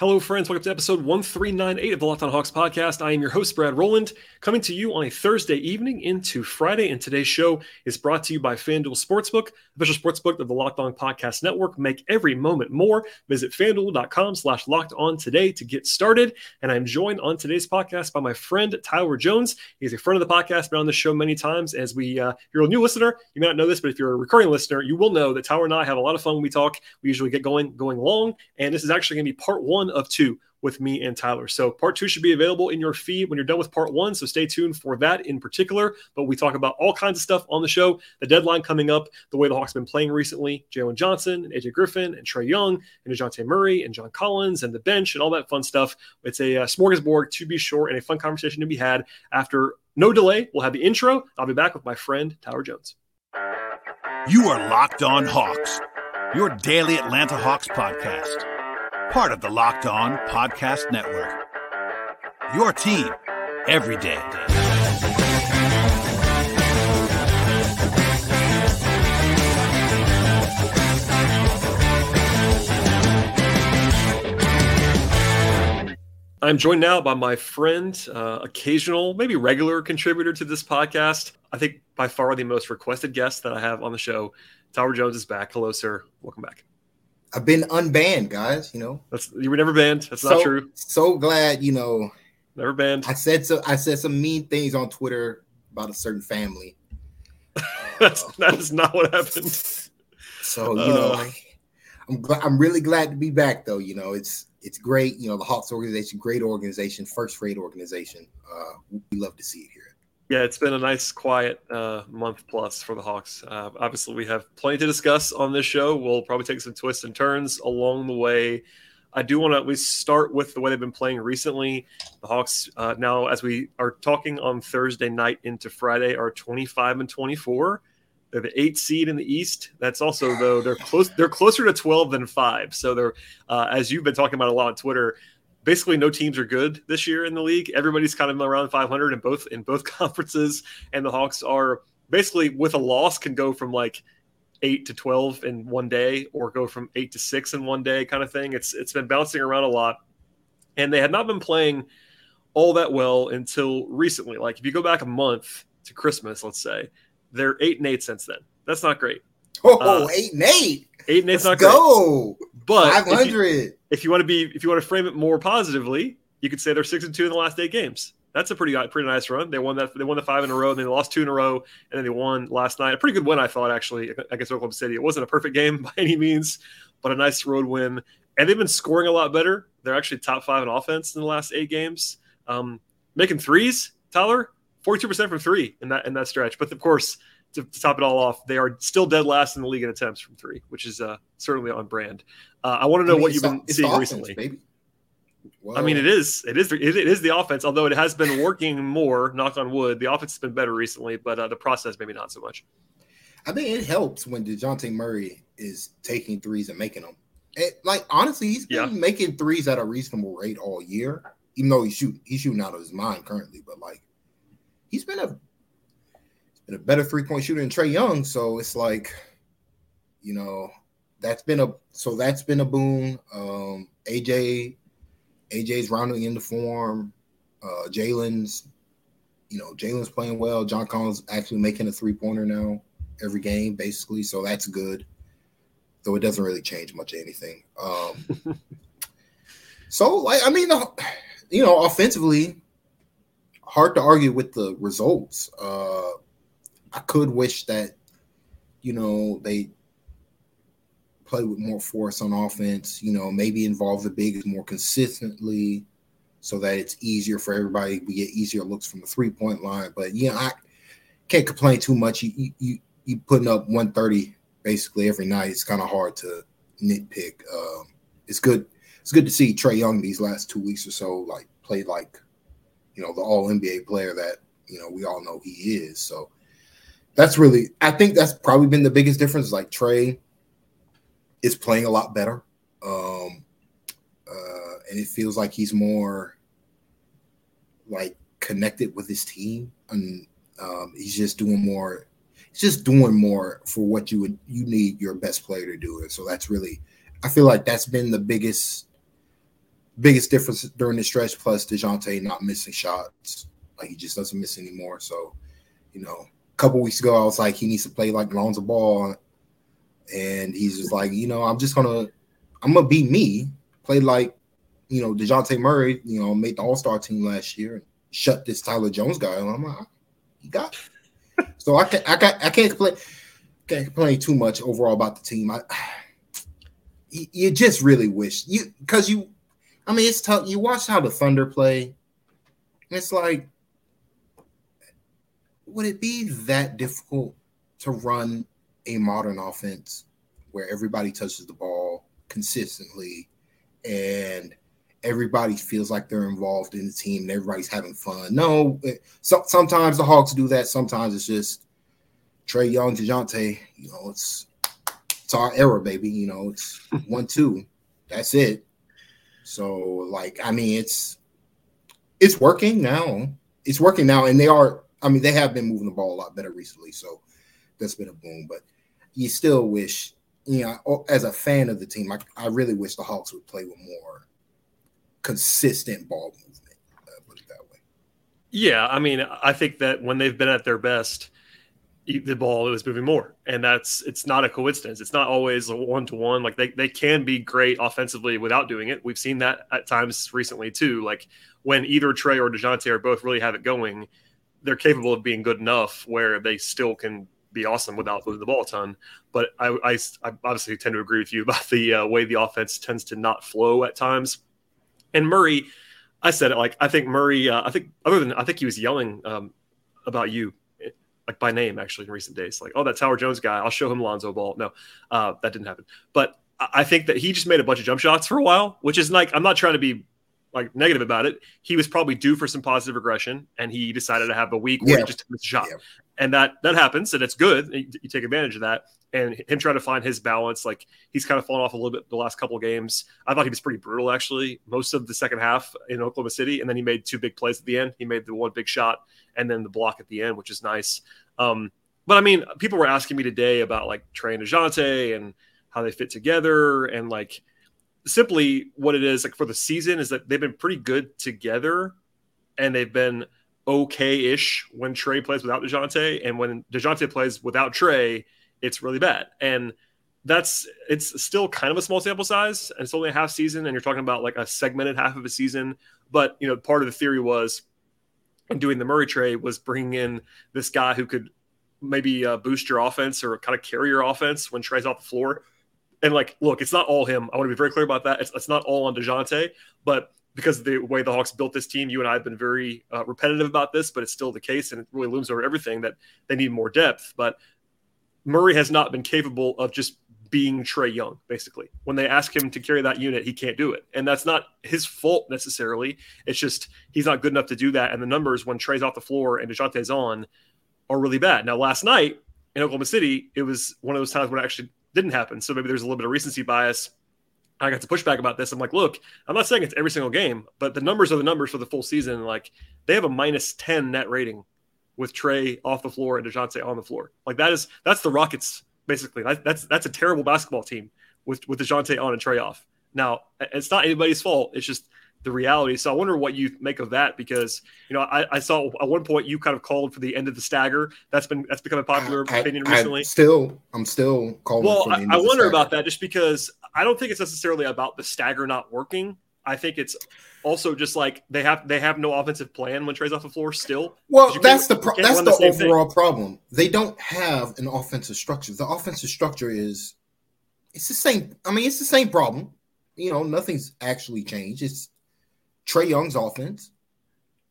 Hello, friends. Welcome to episode 1398 of the Locked On Hawks podcast. I am your host, Brad Rowland, coming to you on a Thursday evening into Friday. And today's show is brought to you by FanDuel Sportsbook, official sportsbook of the Locked On Podcast Network. Make every moment more. Visit fanduel.com slash locked on today to get started. And I'm joined on today's podcast by my friend, Tyler Jones. He's a friend of the podcast, been on the show many times. As we, uh, if you're a new listener, you may not know this, but if you're a recurring listener, you will know that Tyler and I have a lot of fun when we talk. We usually get going, going long. And this is actually going to be part one of two with me and Tyler. So part two should be available in your feed when you're done with part one. So stay tuned for that in particular. But we talk about all kinds of stuff on the show. The deadline coming up, the way the Hawks have been playing recently, Jalen Johnson and AJ Griffin and Trae Young and Dejounte Murray and John Collins and the bench and all that fun stuff. It's a uh, smorgasbord to be sure and a fun conversation to be had after no delay. We'll have the intro. I'll be back with my friend Tyler Jones. You are locked on Hawks, your daily Atlanta Hawks podcast part of the Locked On Podcast Network. Your team every day. I'm joined now by my friend, uh, occasional, maybe regular contributor to this podcast. I think by far the most requested guest that I have on the show. Tyler Jones is back. Hello, sir. Welcome back. I've been unbanned, guys. You know, that's you were never banned. That's so, not true. So glad, you know, never banned. I said so. I said some mean things on Twitter about a certain family. that's uh, that is not what happened. So you uh, know, I, I'm glad. I'm really glad to be back, though. You know, it's it's great. You know, the Hawks organization, great organization, first rate organization. Uh, we love to see it here. Yeah, it's been a nice, quiet uh, month plus for the Hawks. Uh, obviously, we have plenty to discuss on this show. We'll probably take some twists and turns along the way. I do want to at least start with the way they've been playing recently. The Hawks uh, now, as we are talking on Thursday night into Friday, are 25 and 24. They're the eight seed in the East. That's also though they're close. They're closer to 12 than five. So they're, uh, as you've been talking about a lot on Twitter, basically no teams are good this year in the league. Everybody's kind of around 500 in both in both conferences, and the Hawks are basically with a loss can go from like eight to 12 in one day, or go from eight to six in one day, kind of thing. It's it's been bouncing around a lot, and they had not been playing all that well until recently. Like if you go back a month to Christmas, let's say, they're eight and eight since then. That's not great. Oh, uh, eight and eight. Eight and eight's Let's not go. great. But 500 if you want to be if you want to frame it more positively, you could say they're six and two in the last eight games. That's a pretty pretty nice run. They won that they won the five in a row, and then they lost two in a row, and then they won last night. A pretty good win, I thought actually against Oklahoma City. It wasn't a perfect game by any means, but a nice road win. And they've been scoring a lot better. They're actually top five in offense in the last eight games. Um, making threes, Tyler, forty two percent from three in that in that stretch. But of course, to, to, top it all off, they are still dead last in the league in attempts from three, which is uh, certainly on brand. Uh, I want to know I mean, what you've been seeing offense, recently. Baby. I mean, it is, it is, it is the offense. Although it has been working more, knock on wood, the offense has been better recently, but uh, the process maybe not so much. I think it helps when Dejounte Murray is taking threes and making them. It, like honestly, he's been yeah. making threes at a reasonable rate all year, even though he's shoot he's shooting out of his mind currently. But like, he's been a and a better three point shooter than Trae Young. So it's like, you know, that's been a so that's been a boon. Um, AJ, AJ's rounding into form. Uh, Jalen's, you know, Jalen's playing well. John Collins actually making a three pointer now every game, basically. So that's good. Though it doesn't really change much of anything. Um, so like, I mean, you know, offensively, hard to argue with the results. Uh, I could wish that you know they play with more force on offense. You know, maybe involve the bigs more consistently, so that it's easier for everybody. We get easier looks from the three point line. But yeah, I can't complain too much. You you you putting up 130 basically every night. It's kind of hard to nitpick. Um, it's good. It's good to see Trae Young these last two weeks or so like play like you know the All NBA player that you know we all know he is. So that's really I think that's probably been the biggest difference. Like Trae is playing a lot better. Um uh and it feels like he's more like connected with his team and um he's just doing more he's just doing more for what you would you need your best player to do it. So that's really I feel like that's been the biggest biggest difference during the stretch. Plus Dejounte not missing shots, like he just doesn't miss anymore. So, you know, couple weeks ago I was like, he needs to play like Lonzo Ball, and he's just like, you know, I'm just gonna, I'm gonna be me, play like, you know, Dejounte Murray, you know, made the All Star team last year and shut this Tyler Jones guy. And I'm like, ah, you got. so I can't, I can't, I can't play can't complain too much overall about the team. I you just really wish you because you I mean it's tough. You watch how the Thunder play. It's like would it be that difficult to run a modern offense where everybody touches the ball consistently and everybody feels like they're involved in the team and everybody's having fun. No, so, sometimes the Hawks do that. Sometimes it's just Trae Young, Dejounte, you know, it's it's our era, baby. You know, it's one two. That's it. So, like, I mean, it's it's working now. It's working now, and they are. I mean, they have been moving the ball a lot better recently. So that's been a boom. But you still wish, you know, as a fan of the team, I, I really wish the Hawks would play with more consistent ball movement. Uh, put it that way. Yeah, I mean, I think that when they've been at their best, the ball was moving more and that's it's not a coincidence it's not always a one-to-one like they, they can be great offensively without doing it we've seen that at times recently too like when either Trae or Dejounte are both really have it going they're capable of being good enough where they still can be awesome without moving the ball a ton but I, I, I obviously tend to agree with you about the uh, way the offense tends to not flow at times and Murray I said it like I think Murray uh, I think other than I think he was yelling um, about you like by name actually in recent days. Like, oh, that Tyler Jones guy, I'll show him Lonzo Ball. No, uh, that didn't happen. But I think that he just made a bunch of jump shots for a while, which is like I'm not trying to be like negative about it. He was probably due for some positive regression, and he decided to have a week where yeah. he just missed a shot, yeah. and that that happens, and it's good. You, you, take advantage of that, and him trying to find his balance. Like he's kind of fallen off a little bit the last couple of games. I thought he was pretty brutal actually most of the second half in Oklahoma City, and then he made two big plays at the end. He made the one big shot and then the block at the end, which is nice. Um, but I mean, people were asking me today about like Trae and Dejounte and how they fit together and like simply what it is like for the season is that they've been pretty good together and they've been okay-ish when Trae plays without Dejounte and when Dejounte plays without Trae, it's really bad. And that's it's still kind of a small sample size and it's only a half season and you're talking about like a segmented half of a season. But you know, part of the theory was doing the Murray trade was bringing in this guy who could maybe uh, boost your offense or kind of carry your offense when trae's off the floor. And like, look, it's not all him. I want to be very clear about that. It's, it's not all on Dejounte, but because of the way the Hawks built this team, you and I have been very uh, repetitive about this, but it's still the case, and it really looms over everything that they need more depth. But Murray has not been capable of just being Trae Young, basically. When they ask him to carry that unit, he can't do it. And that's not his fault necessarily. It's just he's not good enough to do that. And the numbers when Trae's off the floor and Dejounte's on are really bad. Now, last night in Oklahoma City, it was one of those times when it actually didn't happen. So maybe there's a little bit of recency bias. I got to push back about this. I'm like, look, I'm not saying it's every single game, but the numbers are the numbers for the full season. Like they have a minus 10 net rating with Trae off the floor and Dejounte on the floor. Like that is that's the Rockets basically. That's that's a terrible basketball team with with Dejounte on and Trae off. Now it's not anybody's fault. It's just the reality. So I wonder what you make of that because you know I, I, saw at one point you kind of called for the end of the stagger. That's been that's become a popular I, opinion recently. I still, I'm still calling. Well, I, I wonder about that just because I don't think it's necessarily about the stagger not working. I think it's also just like they have they have no offensive plan when Trae's off the floor still. Well, that's the pro- that's the, the overall thing. problem. They don't have an offensive structure. The offensive structure is it's the same. I mean, it's the same problem. You know, nothing's actually changed. It's Trae Young's offense.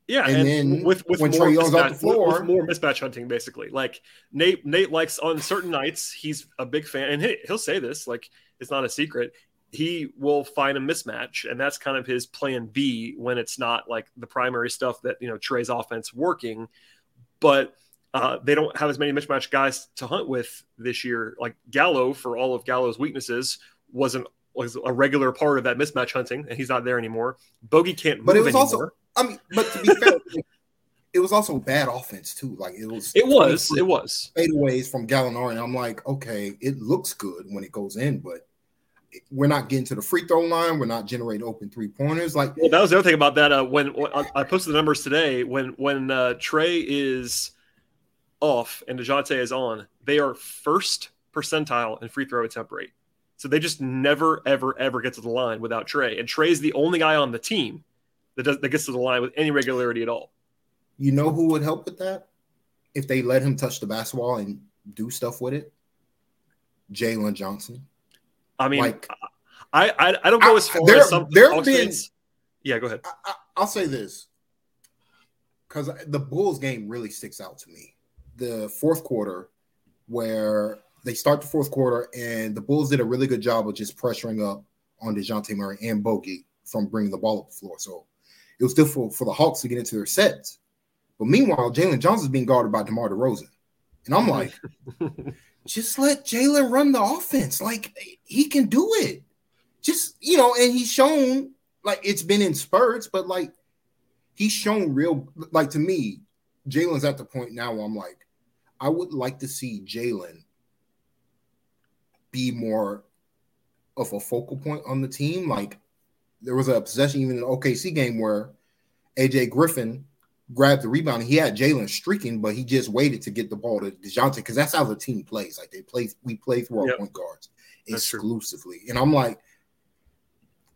Yeah, and, and then with with when more Trae Young's off the floor, with, with more mismatch hunting, basically. Like Nate, Nate likes on certain nights, he's a big fan, and he, he'll say this, like it's not a secret he will find a mismatch, and that's kind of his plan B when it's not like the primary stuff that you know Trae's offense working. But uh, they don't have as many mismatch guys to hunt with this year. Like Gallo, for all of Gallo's weaknesses, wasn't was a regular part of that mismatch hunting, and he's not there anymore. Bogey can't but it was anymore. also, I mean, but to be fair, it was also bad offense too. Like it was, it was, it was fadeaways from Gallinari. And I'm like, okay, it looks good when it goes in, but we're not getting to the free throw line. We're not generating open three pointers. Like well, that was the other thing about that. Uh, when, when I posted the numbers today, when when uh, Trae is off and Dejounte is on, they are first percentile in free throw attempt rate. So they just never, ever, ever get to the line without Trae. And Trae is the only guy on the team that does that gets to the line with any regularity at all. You know who would help with that? If they let him touch the basketball and do stuff with it, Jalen Johnson. I mean, like, I, I I don't go as far there, as some there have been. Yeah, go ahead. I, I'll say this because the Bulls game really sticks out to me. The fourth quarter, where they start the fourth quarter, and the Bulls did a really good job of just pressuring up on Dejounte Murray and Bogey from bringing the ball up the floor. So it was difficult for the Hawks to get into their sets. But meanwhile, Jalen Johnson is being guarded by DeMar DeRozan. And I'm like, just let Jalen run the offense. Like he can do it. Just, you know, and he's shown like it's been in spurts, but like he's shown real like to me, Jalen's at the point now where I'm like, I would like to see Jalen be more of a focal point on the team. Like there was a possession even in the OKC game where AJ Griffin grabbed the rebound. He had Jalen streaking, but he just waited to get the ball to Dejounte because that's how the team plays. Like they play, we play through our yep. point guards that's exclusively. True. And I'm like,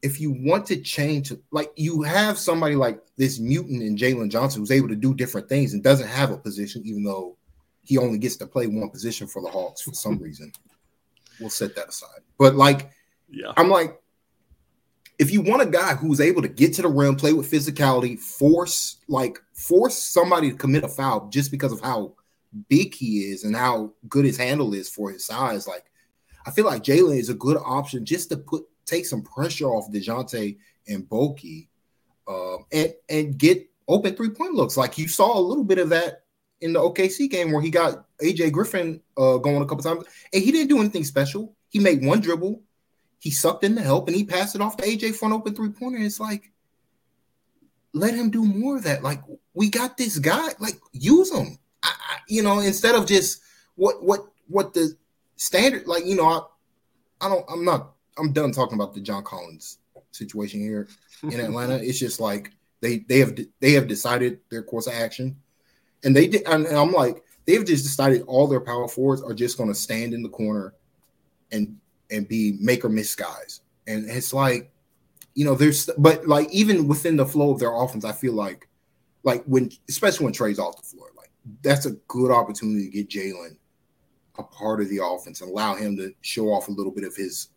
if you want to change, like you have somebody like this mutant in Jalen Johnson who's able to do different things and doesn't have a position, even though he only gets to play one position for the Hawks for some reason we'll set that aside. But like, yeah, I'm like, if you want a guy who's able to get to the rim, play with physicality, force like force somebody to commit a foul just because of how big he is and how good his handle is for his size, like I feel like Jalen is a good option just to put take some pressure off Dejounte and Bulky, um, and and get open three point looks. Like you saw a little bit of that in the OKC game where he got AJ Griffin uh, going a couple times, and he didn't do anything special. He made one dribble, he sucked in the help, and he passed it off to AJ for an open three pointer. It's like, let him do more of that. Like we got this guy, like use him. I, I, you know, instead of just what what what the standard. Like you know, I I don't. I'm not. I'm done talking about the John Collins situation here in Atlanta. it's just like they they have they have decided their course of action and they did, and I'm like, they've just decided all their power forwards are just going to stand in the corner and and be make or miss guys. And it's like, you know, there's but like even within the flow of their offense, I feel like like when especially when Trae's off the floor, like that's a good opportunity to get Jalen a part of the offense and allow him to show off a little bit of his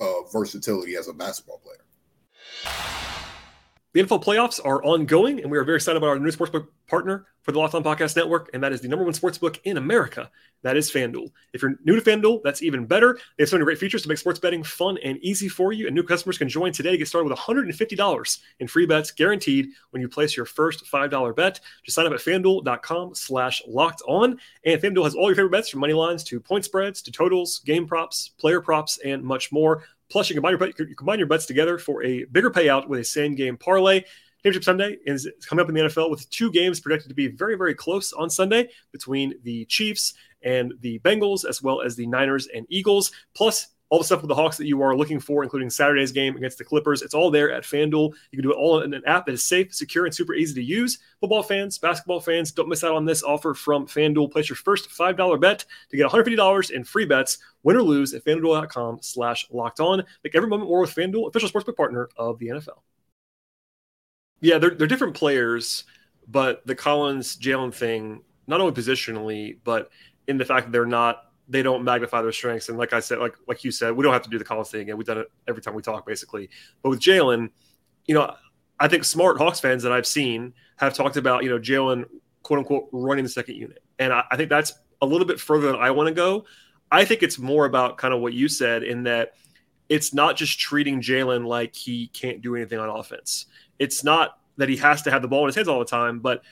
uh, versatility as a basketball player. The NFL playoffs are ongoing, and we are very excited about our new sportsbook partner for the Locked On Podcast Network, and that is the number one sportsbook in America. That is FanDuel. If you're new to FanDuel, that's even better. They have so many great features to make sports betting fun and easy for you, and new customers can join today to get started with $150 in free bets guaranteed when you place your first $5 bet. Just sign up at FanDuel.com slash locked on, and FanDuel has all your favorite bets from money lines to point spreads to totals, game props, player props, and much more. Plus, you combine your, you combine your bets together for a bigger payout with a same game parlay. Championship Sunday is coming up in the NFL with two games projected to be very, very close on Sunday between the Chiefs and the Bengals, as well as the Niners and Eagles. Plus, all the stuff with the Hawks that you are looking for, including Saturday's game against the Clippers. It's all there at FanDuel. You can do it all in an app that is safe, secure, and super easy to use. Football fans, basketball fans, don't miss out on this offer from FanDuel. Place your first $5 bet to get $150 in free bets, win or lose, at FanDuel.com slash locked on. Make every moment more with FanDuel, official sportsbook partner of the NFL. Yeah, they're, they're different players, but the Collins Jalen thing, not only positionally, but in the fact that they're not they don't magnify their strengths. And like I said, like like you said, we don't have to do the Collins thing again. We've done it every time we talk, basically. But with Jalen, you know, I think smart Hawks fans that I've seen have talked about, you know, Jalen quote unquote running the second unit. And I, I think that's a little bit further than I want to go. I think it's more about kind of what you said in that it's not just treating Jalen like he can't do anything on offense. It's not that he has to have the ball in his hands all the time, but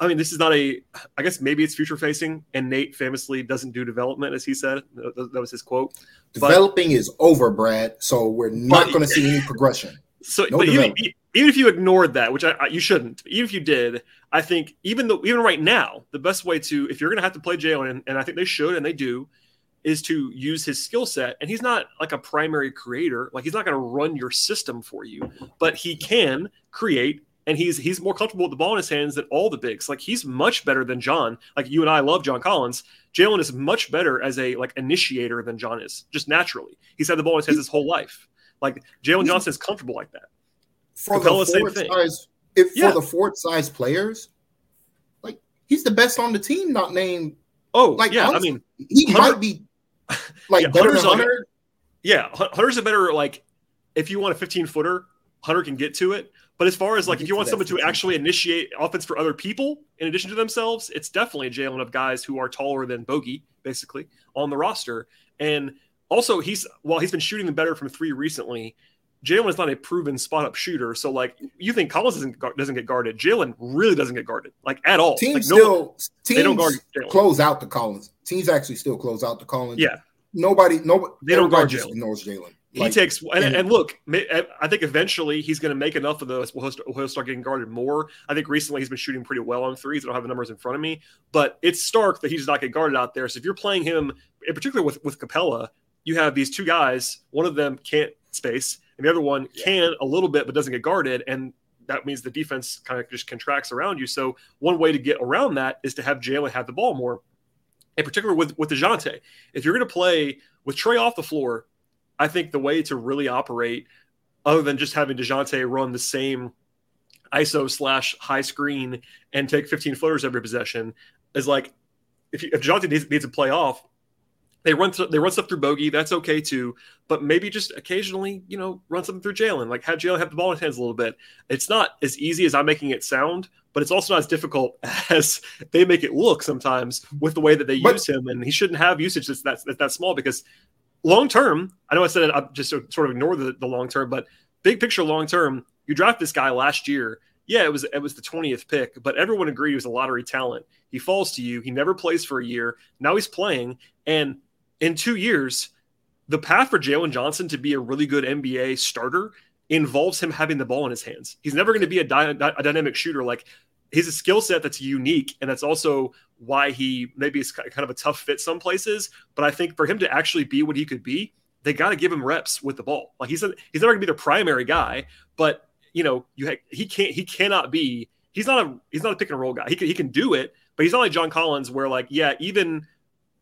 I mean, this is not a. I guess maybe it's future facing, and Nate famously doesn't do development, as he said. That was his quote. Developing but, is over, Brad. So we're not going to see any progression. So, no but even, even, if you ignored that, which I, I, you shouldn't, even if you did, I think even though even right now, the best way to if you're going to have to play Jalen, and, and I think they should and they do, is to use his skill set. And he's not like a primary creator, like he's not going to run your system for you, but he can create. And he's he's more comfortable with the ball in his hands than all the bigs. Like he's much better than John. Like you and I love John Collins. Jalen is much better as a like initiator than John is, just naturally. He's had the ball in his hands his whole life. Like Jalen Johnson is comfortable like that. For Capela, the forward size, if yeah. for the forward size players, like he's the best on the team, not named. Oh, like yeah. Honestly, I mean, he Hunter, might be like yeah, better Hunter's than Hunter. Like, yeah, Hunter's a better like. If you want a 15 footer, Hunter can get to it. But as far as like, if you want someone to actually initiate offense for other people in addition to themselves, it's definitely Jalen of guys who are taller than Bogey, basically, on the roster. And also, he's while he's been shooting better from three recently, Jalen is not a proven spot up shooter. So, like, you think Collins doesn't doesn't get guarded? Jalen really doesn't get guarded, like at all. Teams like, still no, teams they don't guard Jalen. close out the Collins. Teams actually still close out the Collins. Yeah, nobody, nobody, they don't guard Jalen. Ignores Jalen. Like, he takes and, and, look, eh, I think eventually he's going to make enough of those. He'll, he'll start getting guarded more. I think recently he's been shooting pretty well on threes. I don't have the numbers in front of me, but it's stark that he's not get guarded out there. So if you're playing him, in particular with with Capela, you have these two guys. One of them can't space, and the other one can a little bit but doesn't get guarded, and that means the defense kind of just contracts around you. So one way to get around that is to have Jalen have the ball more. In particular with with Dejounte, if you're going to play with Trae off the floor, I think the way to really operate, other than just having Dejounte run the same ISO slash high screen and take 15 footers every possession, is like if, you, if Dejounte needs, needs to play off, they run th- they run stuff through Bogey. That's okay too. But maybe just occasionally, you know, run something through Jalen. Like have Jalen have the ball in his hands a little bit. It's not as easy as I'm making it sound, but it's also not as difficult as they make it look sometimes with the way that they but, use him. And he shouldn't have usage that's that, that's that small because long term, I know I said it, I just sort of ignore the, the long term, but big picture long term, you draft this guy last year. Yeah, it was it was the 20th pick, but everyone agreed he was a lottery talent. He falls to you. He never plays for a year. Now he's playing, and in two years, the path for Jalen Johnson to be a really good NBA starter involves him having the ball in his hands. He's never going to be a, dy- a dynamic shooter. Like he's a skill set that's unique, and that's also why he maybe is kind of a tough fit some places. But I think for him to actually be what he could be, they got to give him reps with the ball. Like he's a, he's never going to be the primary guy, but you know you ha- he can't he cannot be. He's not a he's not a pick and roll guy. He can, he can do it, but he's not like John Collins, where like yeah, even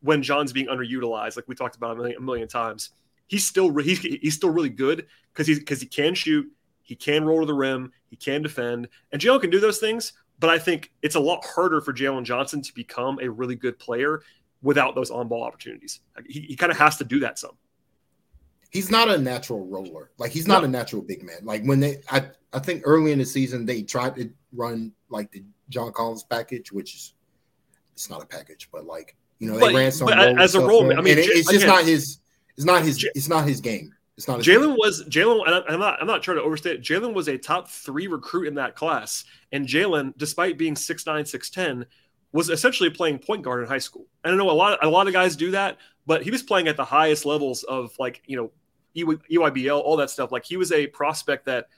when John's being underutilized, like we talked about a million, a million times, he's still re- he's, he's still really good because he's because he can shoot, he can roll to the rim, he can defend, and Jalen can do those things. But I think it's a lot harder for Jalen Johnson to become a really good player without those on ball opportunities. He, he kind of has to do that some. He's not a natural roller. Like he's not no. a natural big man. Like when they, I, I think early in the season they tried to run like the John Collins package, which is it's not a package, but like you know, they but, ran some as a role. I mean, it, it's just again, not his. It's not his. It's not his game. It's not. Jalen was Jalen. I'm not. I'm not trying to overstate. Jalen was a top three recruit in that class, and Jalen, despite being six nine, six ten, was essentially playing point guard in high school. And I know a lot. Of, a lot of guys do that, but he was playing at the highest levels of like you know, EYBL, all that stuff. Like he was a prospect that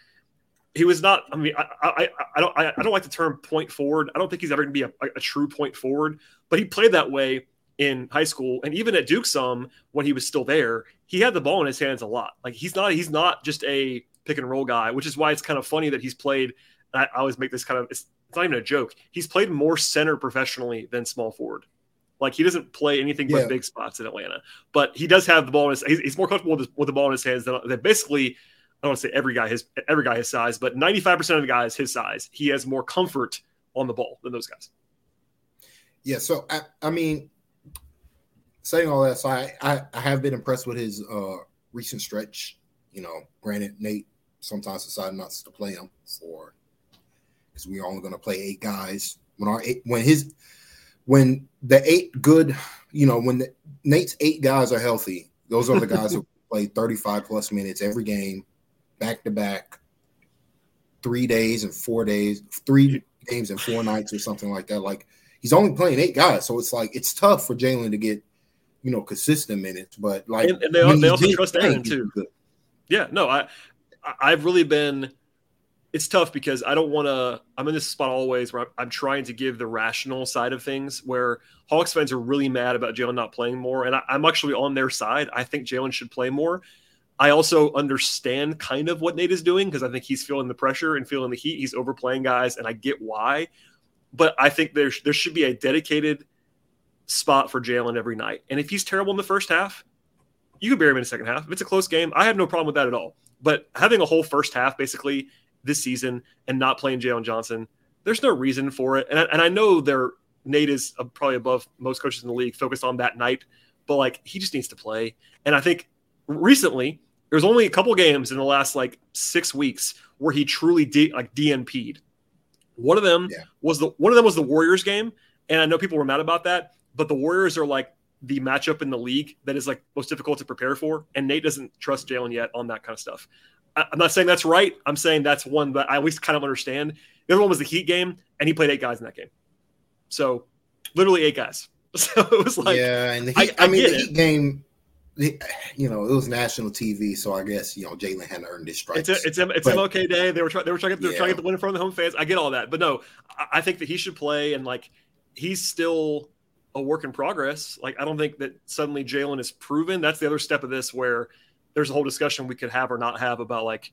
he was not. I mean, I, I, I don't. I, I, don't like the term point forward. I don't think he's ever going to be a, a, true point forward, but he played that way in high school and even at Duke some when he was still there, he had the ball in his hands a lot. Like he's not he's not just a pick and roll guy, which is why it's kind of funny that he's played. I, always make this kind of it's, it's, not even a joke. He's played more center professionally than small forward. Like he doesn't play anything but yeah. big spots in Atlanta, but he does have the ball in his. He's, he's more comfortable with, his, with, the ball in his hands than, than basically. I don't want to say every guy his every guy his size, but 95% of the guys his size, he has more comfort on the ball than those guys. Yeah, so I, I mean, saying all that, so I, I, I have been impressed with his uh, recent stretch. You know, granted, Nate sometimes decided not to play him for because we are only going to play eight guys. When our eight, when his when the eight good, you know, when the, Nate's eight guys are healthy, those are the guys who play 35 plus minutes every game, back to back, three days and four days, three games and four nights or something like that. Like he's only playing eight guys, so it's like it's tough for Jalen to get you know consistent minutes. But like, and, and they, they also trust Aaron too. Yeah, no, I I've really been it's tough because I don't want to. I'm in this spot always where I'm, I'm, trying to give the rational side of things, where Hawks fans are really mad about Jalen not playing more, and I, I'm actually on their side. I think Jalen should play more. I also understand kind of what Nate is doing because I think he's feeling the pressure and feeling the heat. He's overplaying guys, and I get why. But I think there there should be a dedicated spot for Jalen every night. And if he's terrible in the first half, you can bury him in the second half. If it's a close game, I have no problem with that at all. But having a whole first half basically this season and not playing Jalen Johnson, there's no reason for it. And I, and I know they're Nate is probably above most coaches in the league, focused on that night, but like he just needs to play. And I think recently there's only a couple games in the last like six weeks where he truly de- like DNP'd. One of them yeah. was the one of them was the Warriors game, and I know people were mad about that, but the Warriors are like the matchup in the league that is like most difficult to prepare for, and Nate doesn't trust Jalen yet on that kind of stuff. I, am not saying that's right. I'm saying that's one that I at least kind of understand. The other one was the Heat game, and he played eight guys in that game, so literally eight guys. So it was like, yeah, and the Heat, I, I, I mean, the Heat game you know, it was national TV, so I guess you know Jalen hadn't earned his stripes. It's a, it's, a, it's but, MLK Day. They were trying. They were trying. They were yeah. trying to get the win in front of the home fans. I get all that, but no, I, I think that he should play, and like he's still a work in progress. Like I don't think that suddenly Jalen is proven. That's the other step of this where there's a whole discussion we could have or not have about like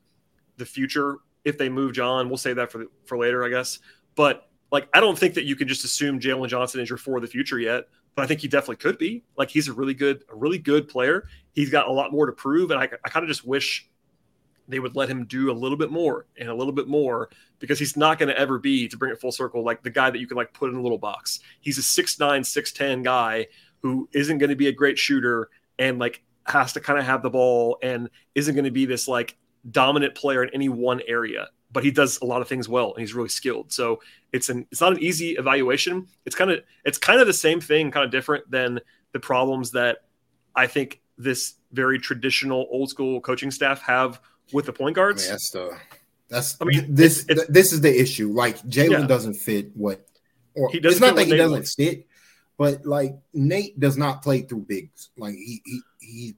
the future if they move John. We'll save that for for later, I guess. But like I don't think that you can just assume Jalen Johnson is your for the future yet but I think he definitely could be. Like he's a really good, a really good player. He's got a lot more to prove, and I, I kind of just wish they would let him do a little bit more and a little bit more because he's not going to ever be to bring it full circle like the guy that you can like put in a little box. He's a six nine, six ten guy who isn't going to be a great shooter and like has to kind of have the ball and isn't going to be this like dominant player in any one area but he does a lot of things well and he's really skilled. So it's an it's not an easy evaluation. It's kind of it's kind of the same thing, kind of different than the problems that I think this very traditional old school coaching staff have with the point guards. I mean, that's the that's I mean this it's, it's, this is the issue. Like Jalen yeah. doesn't fit what or he doesn't it's not that he doesn't wants. fit, but like Nate does not play through bigs. Like he he he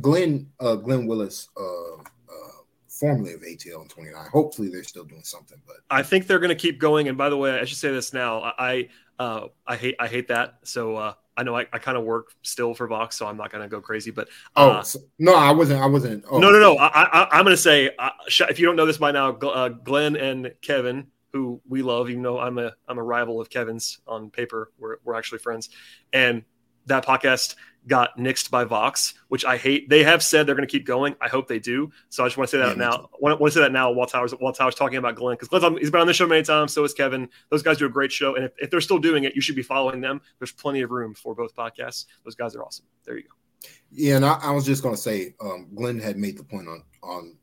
Glenn uh Glenn Willis uh, uh formerly of ATL and 29. Hopefully, they're still doing something. But I think they're going to keep going. And by the way, I should say this now. I uh, I hate I hate that. So uh, I know I, I kind of work still for Vox, so I'm not going to go crazy. But uh, oh so, no, I wasn't. I wasn't. Oh. No, no, no. I, I am going to say uh, if you don't know this by now, uh, Glenn and Kevin, who we love, even though I'm a I'm a rival of Kevin's on paper, we're we're actually friends, and that podcast got nixed by Vox, which I hate. They have said they're going to keep going. I hope they do. So I just want to say that yeah, now. I want, to say that now while Tyler's while Towers talking about Glenn because Glenn's on, he's been on the show many times. So is Kevin. Those guys do a great show, and if, if they're still doing it, you should be following them. There's plenty of room for both podcasts. Those guys are awesome. There you go. Yeah, and I, I was just going to say, um, Glenn had made the point on on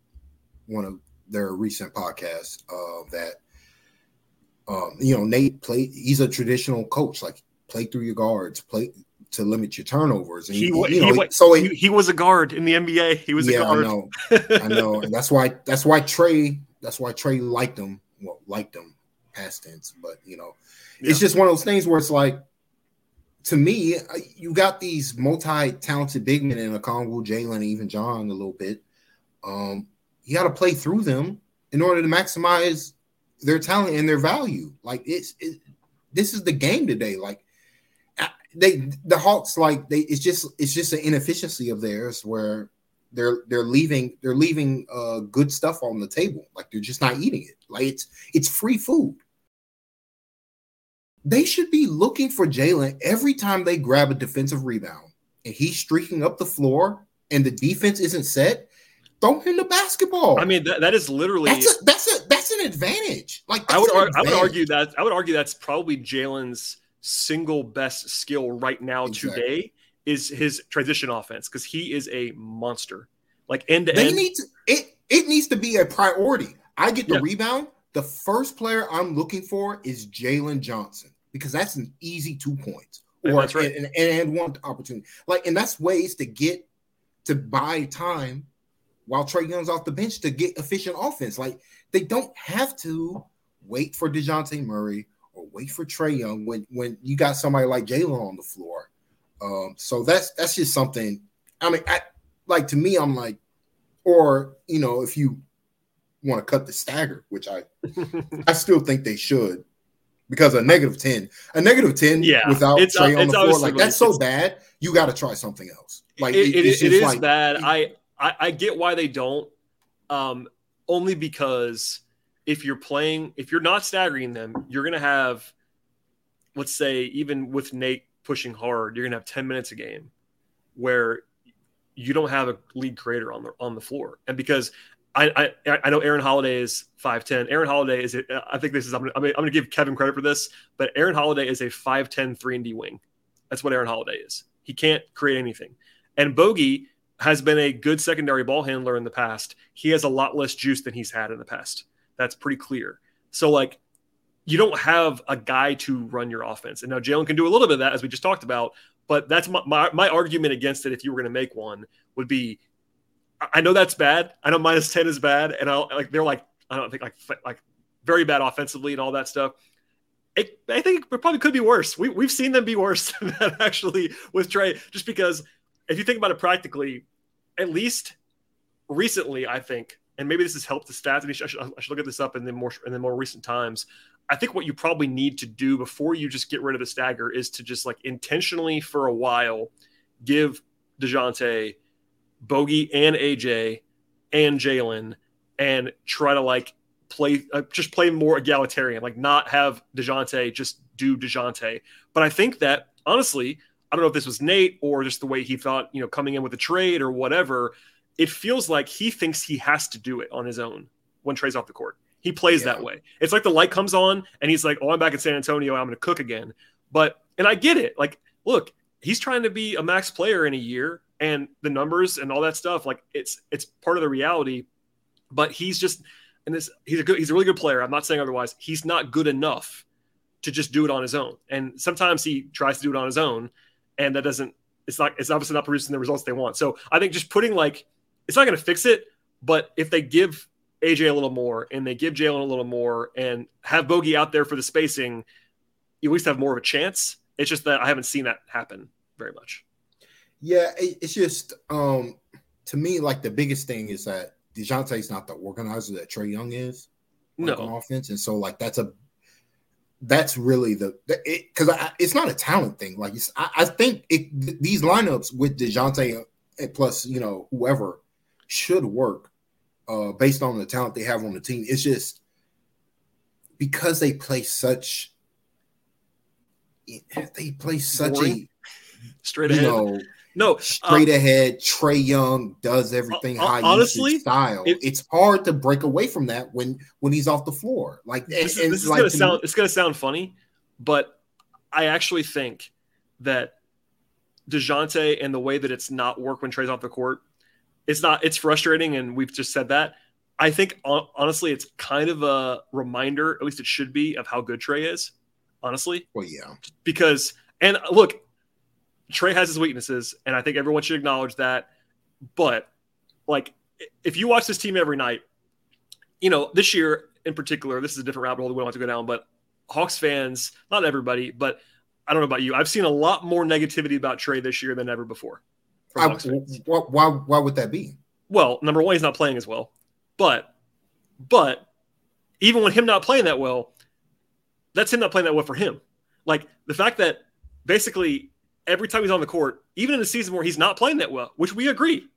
one of their recent podcasts uh, that um, you know Nate played. He's a traditional coach, like play through your guards, play to limit your turnovers. And he, you know, he, so he, he, was a guard in the NBA. He was yeah, a guard. I know, I know, and that's why that's why Trae that's why Trae liked him. Well, liked him past tense, but you know, yeah. it's just one of those things where it's like, to me, you got these multi-talented big men in Okongwu, Jalen, even John a little bit. Um, you got to play through them in order to maximize their talent and their value. Like it's it, this is the game today. Like they the Hawks like they it's just it's just an inefficiency of theirs where they're they're leaving they're leaving uh good stuff on the table. Like they're just not eating it. Like it's it's free food. They should be looking for Jalen every time they grab a defensive rebound and he's streaking up the floor and the defense isn't set. Throw him the basketball. I mean that, that is literally that's a, that's a that's an advantage. Like I would I would argue that I would argue that's probably Jalen's single best skill right now exactly. today is his transition offense because he is a monster. Like end to end. Need to, it it needs to be a priority. I get the yeah. rebound. The first player I'm looking for is Jalen Johnson because that's an easy two points or right. and, and one opportunity. Like, and that's ways to get to buy time while Trae Young's off the bench to get efficient offense. Like they don't have to wait for Dejounte Murray wait for Trae Young when when you got somebody like Jalen on the floor. Um, so that's that's just something. I mean, I, like to me, I'm like, or you know, if you want to cut the stagger, which I I still think they should because a negative 10, a negative 10 yeah, without it's, Trae on the floor, like that's so bad, you got to try something else. Like it, it, it is like, bad. I, I, I get why they don't, um, only because if you're playing, if you're not staggering them, you're going to have, let's say, even with Nate pushing hard, you're going to have 10 minutes a game where you don't have a lead creator on the on the floor. And because I, I, I know Aaron Holiday is 5'10. Aaron Holiday is, I think this is, I'm going to give Kevin credit for this, but Aaron Holiday is a 5'10, 3 and D wing. That's what Aaron Holiday is. He can't create anything. And Bogey has been a good secondary ball handler in the past. He has a lot less juice than he's had in the past. That's pretty clear. So, like, you don't have a guy to run your offense. And now Jalen can do a little bit of that, as we just talked about. But that's my, my, my argument against it if you were going to make one would be I know that's bad. I know minus 10 is bad. And I like, they're like, I don't think like, like very bad offensively and all that stuff. It, I think it probably could be worse. We, we've seen them be worse than that actually with Trae, just because if you think about it practically, at least recently, I think, and maybe this has helped the stats. I should, I should look at this up in the more in the more recent times. I think what you probably need to do before you just get rid of the stagger is to just like intentionally for a while give Dejounte – Bogey and AJ and Jalen and try to like play uh, just play more egalitarian, like not have Dejounte just do Dejounte. But I think that honestly, I don't know if this was Nate or just the way he thought, you know, coming in with a trade or whatever. It feels like he thinks he has to do it on his own when Trae's off the court. He plays yeah. that way. It's like the light comes on and he's like, "Oh, I'm back in San Antonio. I'm going to cook again." But and I get it. Like, look, he's trying to be a max player in a year and the numbers and all that stuff like it's it's part of the reality but he's just and this he's a good he's a really good player i'm not saying otherwise he's not good enough to just do it on his own and sometimes he tries to do it on his own and that doesn't it's not it's obviously not producing the results they want so i think just putting like it's not going to fix it but if they give aj a little more and they give jalen a little more and have bogey out there for the spacing you at least have more of a chance it's just that i haven't seen that happen very much yeah, it's just um to me like the biggest thing is that Dejounte's not the organizer that Trae Young is. No on offense, and so like that's a that's really the because it, it's not a talent thing. Like I, I, think it, these lineups with Dejounte plus you know whoever should work uh, based on the talent they have on the team. It's just because they play such they play such Boring. a straight ahead. Know, no, straight uh, ahead. Trae Young does everything uh, high honestly style. It, it's hard to break away from that when when he's off the floor. Like this, and, this is like, gonna sound it's gonna sound funny, but I actually think that Dejounte and the way that it's not work when Trae's off the court, it's not. It's frustrating, and we've just said that. I think honestly, it's kind of a reminder, at least it should be, of how good trae is. Honestly, well, yeah, because and look, trae has his weaknesses, and I think everyone should acknowledge that. But like, if you watch this team every night, you know this year in particular, this is a different rabbit hole we don't have to go down. But Hawks fans, not everybody, but I don't know about you. I've seen a lot more negativity about trae this year than ever before. I, why, why, why would that be? Well, number one, he's not playing as well, but but even with him not playing that well, that's him not playing that well for him. Like the fact that basically every time he's on the court, even in a season where he's not playing that well, which we agree,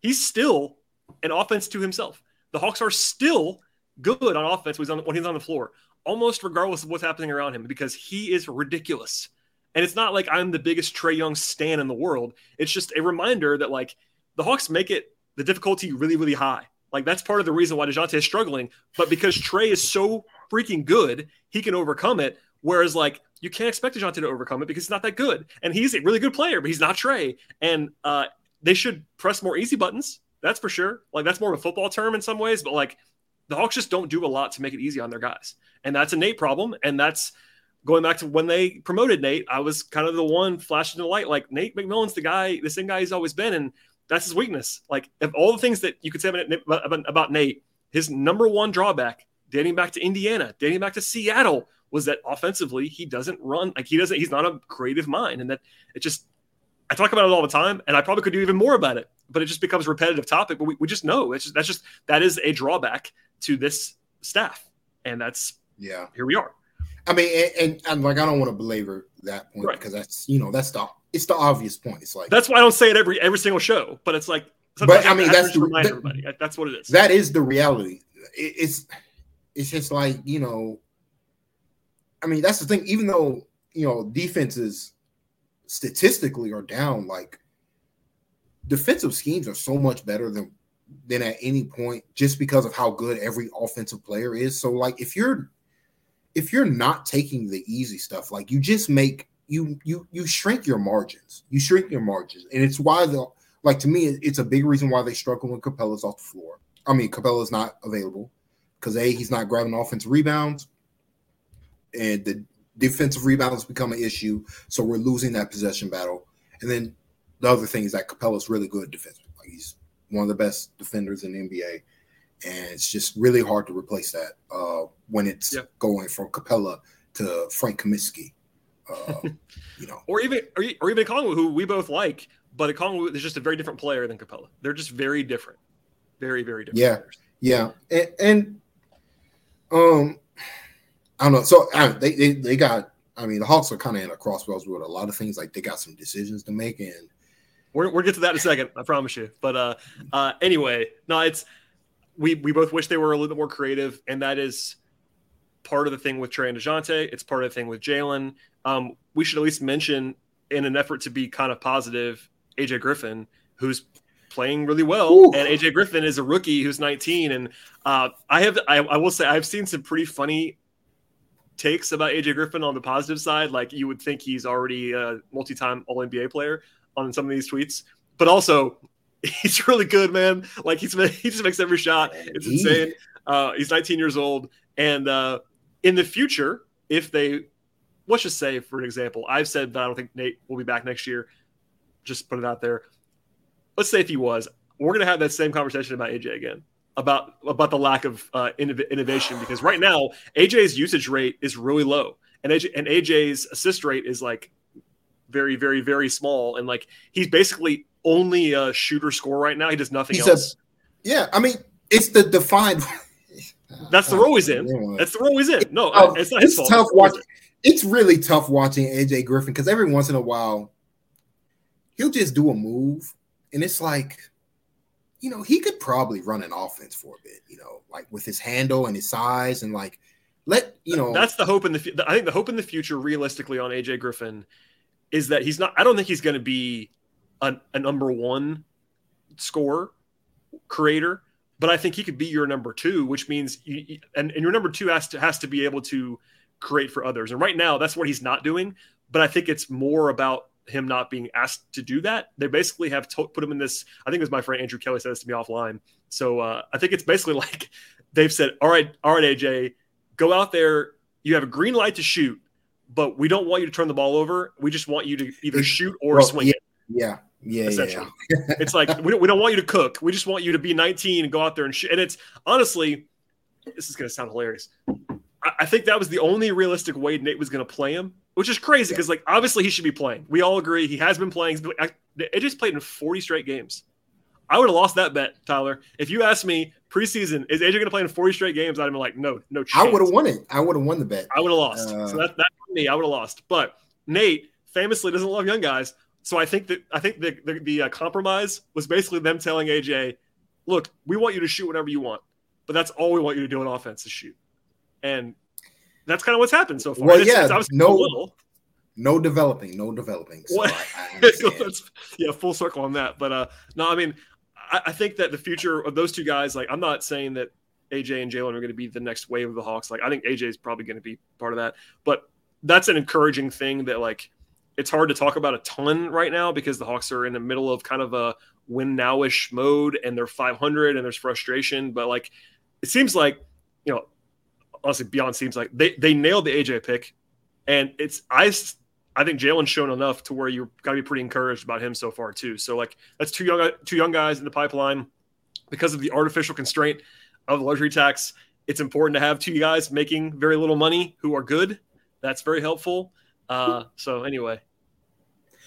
he's still an offense to himself. The Hawks are still good on offense when he's on, when he's on the floor, almost regardless of what's happening around him, because he is ridiculous. And it's not like I'm the biggest Trae Young stan in the world. It's just a reminder that like the Hawks make it the difficulty really, really high. Like that's part of the reason why Dejounte is struggling. But because Trae is so freaking good, he can overcome it. Whereas like you can't expect Dejounte to overcome it because he's not that good. And he's a really good player, but he's not Trae. And uh, they should press more easy buttons. That's for sure. Like that's more of a football term in some ways, but like the Hawks just don't do a lot to make it easy on their guys. And that's a Nate problem. And that's going back to when they promoted Nate, I was kind of the one flashing the light. Like Nate McMillan's the guy, the same guy he's always been. And that's his weakness. Like of all the things that you could say about, about Nate, his number one drawback dating back to Indiana, dating back to Seattle was that offensively he doesn't run like he doesn't he's not a creative mind and that it just I talk about it all the time and I probably could do even more about it but it just becomes a repetitive topic. But we, we just know it's just, that's just that is a drawback to this staff, and that's yeah. Here we are. I mean, and, and, and like I don't want to belabor that point right. because that's you know that's the it's the obvious point. It's like that's why I don't say it every every single show, but it's like. But I mean, that's the, remind that, everybody. That's what it is. That is the reality. It, it's it's just like you know. I mean, that's the thing. Even though you know defenses statistically are down, like defensive schemes are so much better than than at any point just because of how good every offensive player is. So like if you're if you're not taking the easy stuff, like you just make you you you shrink your margins. You shrink your margins. And it's why the like to me, it's a big reason why they struggle when Capela's off the floor. I mean, Capela's not available because A, he's not grabbing offensive rebounds. And the defensive rebounds become an issue. So we're losing that possession battle. And then the other thing is that Capela's really good defensively. Like he's one of the best defenders in the NBA. And it's just really hard to replace that uh, when it's yeah. going from Capela to Frank Kaminsky. Uh, you know, or even or, or even Okongwu, who we both like, but Okongwu is just a very different player than Capela. They're just very different, very very different. Yeah, players. yeah, and, and um, I don't know. So I, they, they they got. I mean, the Hawks are kind of in a crossroads with a lot of things. Like they got some decisions to make, and we're we'll get to that in a second. I promise you. But uh, uh, anyway, no, it's we we both wish they were a little bit more creative, and that is part of the thing with Trae and Dejounte. It's part of the thing with Jalen. Um, we should at least mention, in an effort to be kind of positive, AJ Griffin, who's playing really well, Ooh. and AJ Griffin is a rookie who's 19. And uh, I have, I, I will say, I've seen some pretty funny takes about AJ Griffin on the positive side. Like you would think he's already a multi-time All NBA player on some of these tweets, but also he's really good, man. Like he's he just makes every shot. It's insane. Uh, he's 19 years old, and uh, in the future, if they let's just say, for an example, I've said that I don't think Nate will be back next year. Just put it out there. Let's say if he was, we're gonna have that same conversation about AJ again about about the lack of uh, innovation because right now AJ's usage rate is really low and AJ, and AJ's assist rate is like very very very small and like he's basically only a shooter score right now. He does nothing he's else. A, yeah, I mean it's the defined. That's the role he's in. That's the role he's in. No, uh, it's not his fault. Tough watching. It's really tough watching AJ Griffin because every once in a while he'll just do a move and it's like you know, he could probably run an offense for a bit, you know, like with his handle and his size and like let, you know. That's the hope in the I think the hope in the future realistically on AJ Griffin is that he's not I don't think he's going to be a, a number 1 scorer creator, but I think he could be your number 2, which means you, and, and your number 2 has to has to be able to create for others. And right now that's what he's not doing, but I think it's more about him not being asked to do that. They basically have to- put him in this. I think it was my friend Andrew Kelly said this to me offline. So uh, I think it's basically like they've said, "All right, all right, AJ, go out there. You have a green light to shoot, but we don't want you to turn the ball over. We just want you to either shoot or well, swing yeah, it." Yeah. Yeah, essentially, yeah. it's like we don't, we don't want you to cook. We just want you to be 19 and go out there and shoot. And it's honestly, this is going to sound hilarious. I, I think that was the only realistic way Nate was going to play him which is crazy because like obviously he should be playing. We all agree he has been playing. It just played in 40 straight games. I would have lost that bet, Tyler. If you asked me preseason, is AJ going to play in 40 straight games? I'd have been like, no, no chance. I would have won it. I would have won the bet. I would have lost. Uh, so that, that's me. I would have lost. But Nate famously doesn't love young guys. So I think that I think the the, the uh, compromise was basically them telling AJ, look, we want you to shoot whatever you want, but that's all we want you to do on offense is shoot. And that's kind of what's happened so far. Well, yeah, no, no developing, no developing. So I, I yeah, full circle on that. But uh, no, I mean, I, I, think that the future of those two guys, like, I'm not saying that AJ and Jalen are going to be the next wave of the Hawks. Like, I think AJ is probably going to be part of that. But that's an encouraging thing that like it's hard to talk about a ton right now because the Hawks are in the middle of kind of a win nowish mode and they're 500 and there's frustration. But like, it seems like you know honestly beyond seems like they they nailed the AJ pick, and it's I I think Jalen's shown enough to where you got to be pretty encouraged about him so far too. So like that's two young two young guys in the pipeline because of the artificial constraint of the luxury tax. It's important to have two guys making very little money who are good. That's very helpful. Uh, so anyway,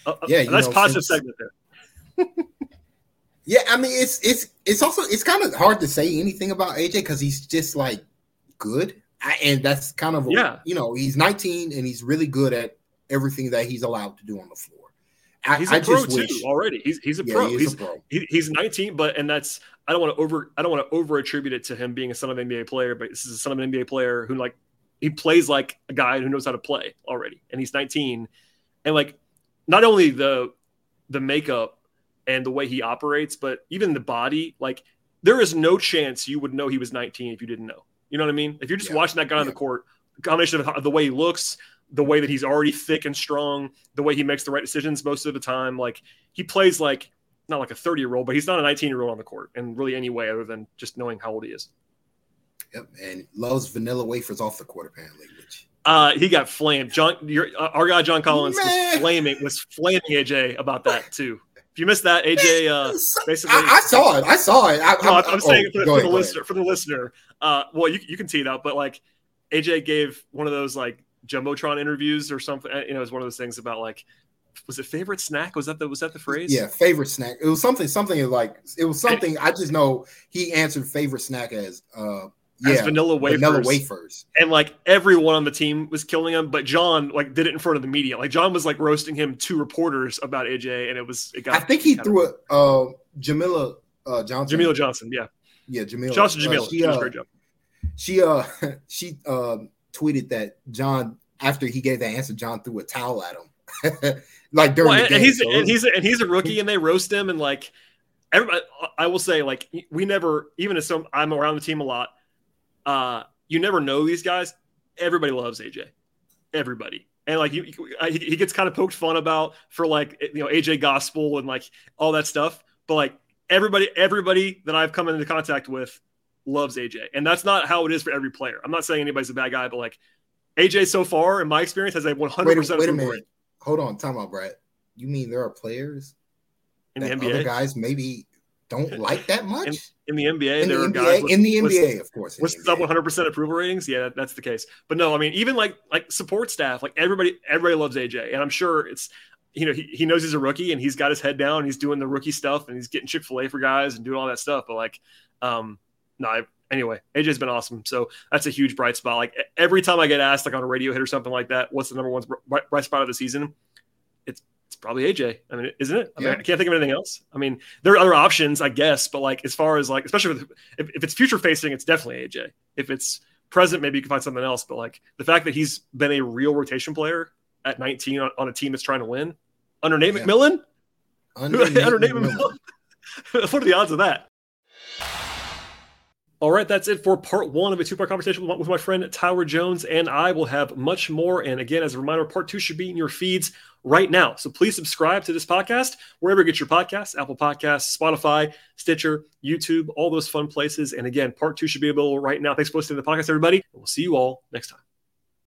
uh, uh yeah, nice know, positive segment there. Yeah, I mean it's it's it's also it's kind of hard to say anything about AJ because he's just like good, I, and that's kind of yeah. You know, he's 19 and he's really good at everything that he's allowed to do on the floor. I, he's a I pro too wish, already. He's he's a yeah, pro. He he's a pro. He, he's 19, but and that's I don't want to over I don't want to over attribute it to him being a son of an NBA player, but this is a son of an NBA player who like he plays like a guy who knows how to play already, and he's 19, and like not only the the makeup and the way he operates, but even the body. Like there is no chance you would know he was 19 if you didn't know. You know what I mean? If you're just yeah. watching that guy yeah. on the court, the combination of the way he looks, the way that he's already thick and strong, the way he makes the right decisions most of the time, like he plays like not like a 30 year old, but he's not a 19 year old on the court in really any way other than just knowing how old he is. Yep, and loves vanilla wafers off the court apparently. Uh, he got flamed. John, your, uh, our guy John Collins Man. was flaming was flaming AJ about that too. If you missed that, AJ uh, basically. I, I, saw it. I saw it. I, no, am saying oh, for, for ahead, the listener. For the listener, uh, well, you, you can tee it up, but like AJ gave one of those like jumbotron interviews or something. You know, it was one of those things about like was it favorite snack? Was that the was that the phrase? Yeah, favorite snack. It was something something like it was something. I just know he answered favorite snack as uh yeah, vanilla wafers. Vanilla wafers. And like everyone on the team was killing him, but John like did it in front of the media. Like John was like roasting him to reporters about AJ, and it was it got. I think he threw it. Uh, Jamila uh, Johnson. Jamila Johnson, yeah, yeah, Jamila. Johnson Jamila. Uh, she, uh, she uh she uh tweeted that John after he gave the answer, John threw a towel at him. like during well, and, game, he's so and he's and he's a rookie, and they roast him, and like everybody. I will say, like we never, even as some, I'm around the team a lot. Uh, you never know these guys. Everybody loves AJ. Everybody. And like you, he gets kind of poked fun about for like you know AJ Gospel and like all that stuff. But like everybody, everybody that I've come into contact with loves AJ, and that's not how it is for every player. I'm not saying anybody's a bad guy, but like AJ so far, in my experience, has a 100. percent Wait a minute. Hold on, time out, Brad. You mean there are players in the NBA? Other guys maybe don't like that much. In, in the NBA, in there the are NBA, guys in the NBA, with, of course, with sub 100 percent approval ratings. Yeah, that's the case. But no, I mean, even like like support staff, like everybody, everybody loves AJ, and I'm sure it's you know he, he knows he's a rookie and he's got his head down, and he's doing the rookie stuff, and he's getting Chick Fil A for guys and doing all that stuff. But like, um, no, I, anyway, AJ's been awesome. So that's a huge bright spot. Like every time I get asked, like on a radio hit or something like that, what's the number one bright, bright spot of the season? It's it's probably AJ. I mean, isn't it? I mean, I can't think of anything else. I mean, there are other options, I guess, but like as far as like, especially with, if, if it's future facing, it's definitely AJ. If it's present, maybe you can find something else. But like the fact that he's been a real rotation player at 19 on, on a team that's trying to win under Nate yeah. McMillan, under, Nate, under Nate McMillan. McMillan. what are the odds of that? All right, that's it for part one of a two part conversation with my friend Tyler Jones, and I will have much more. And again, as a reminder, part two should be in your feeds right now. So please subscribe to this podcast wherever you get your podcasts Apple Podcasts, Spotify, Stitcher, YouTube, all those fun places. And again, part two should be available right now. Thanks for listening to the podcast, everybody. We'll see you all next time.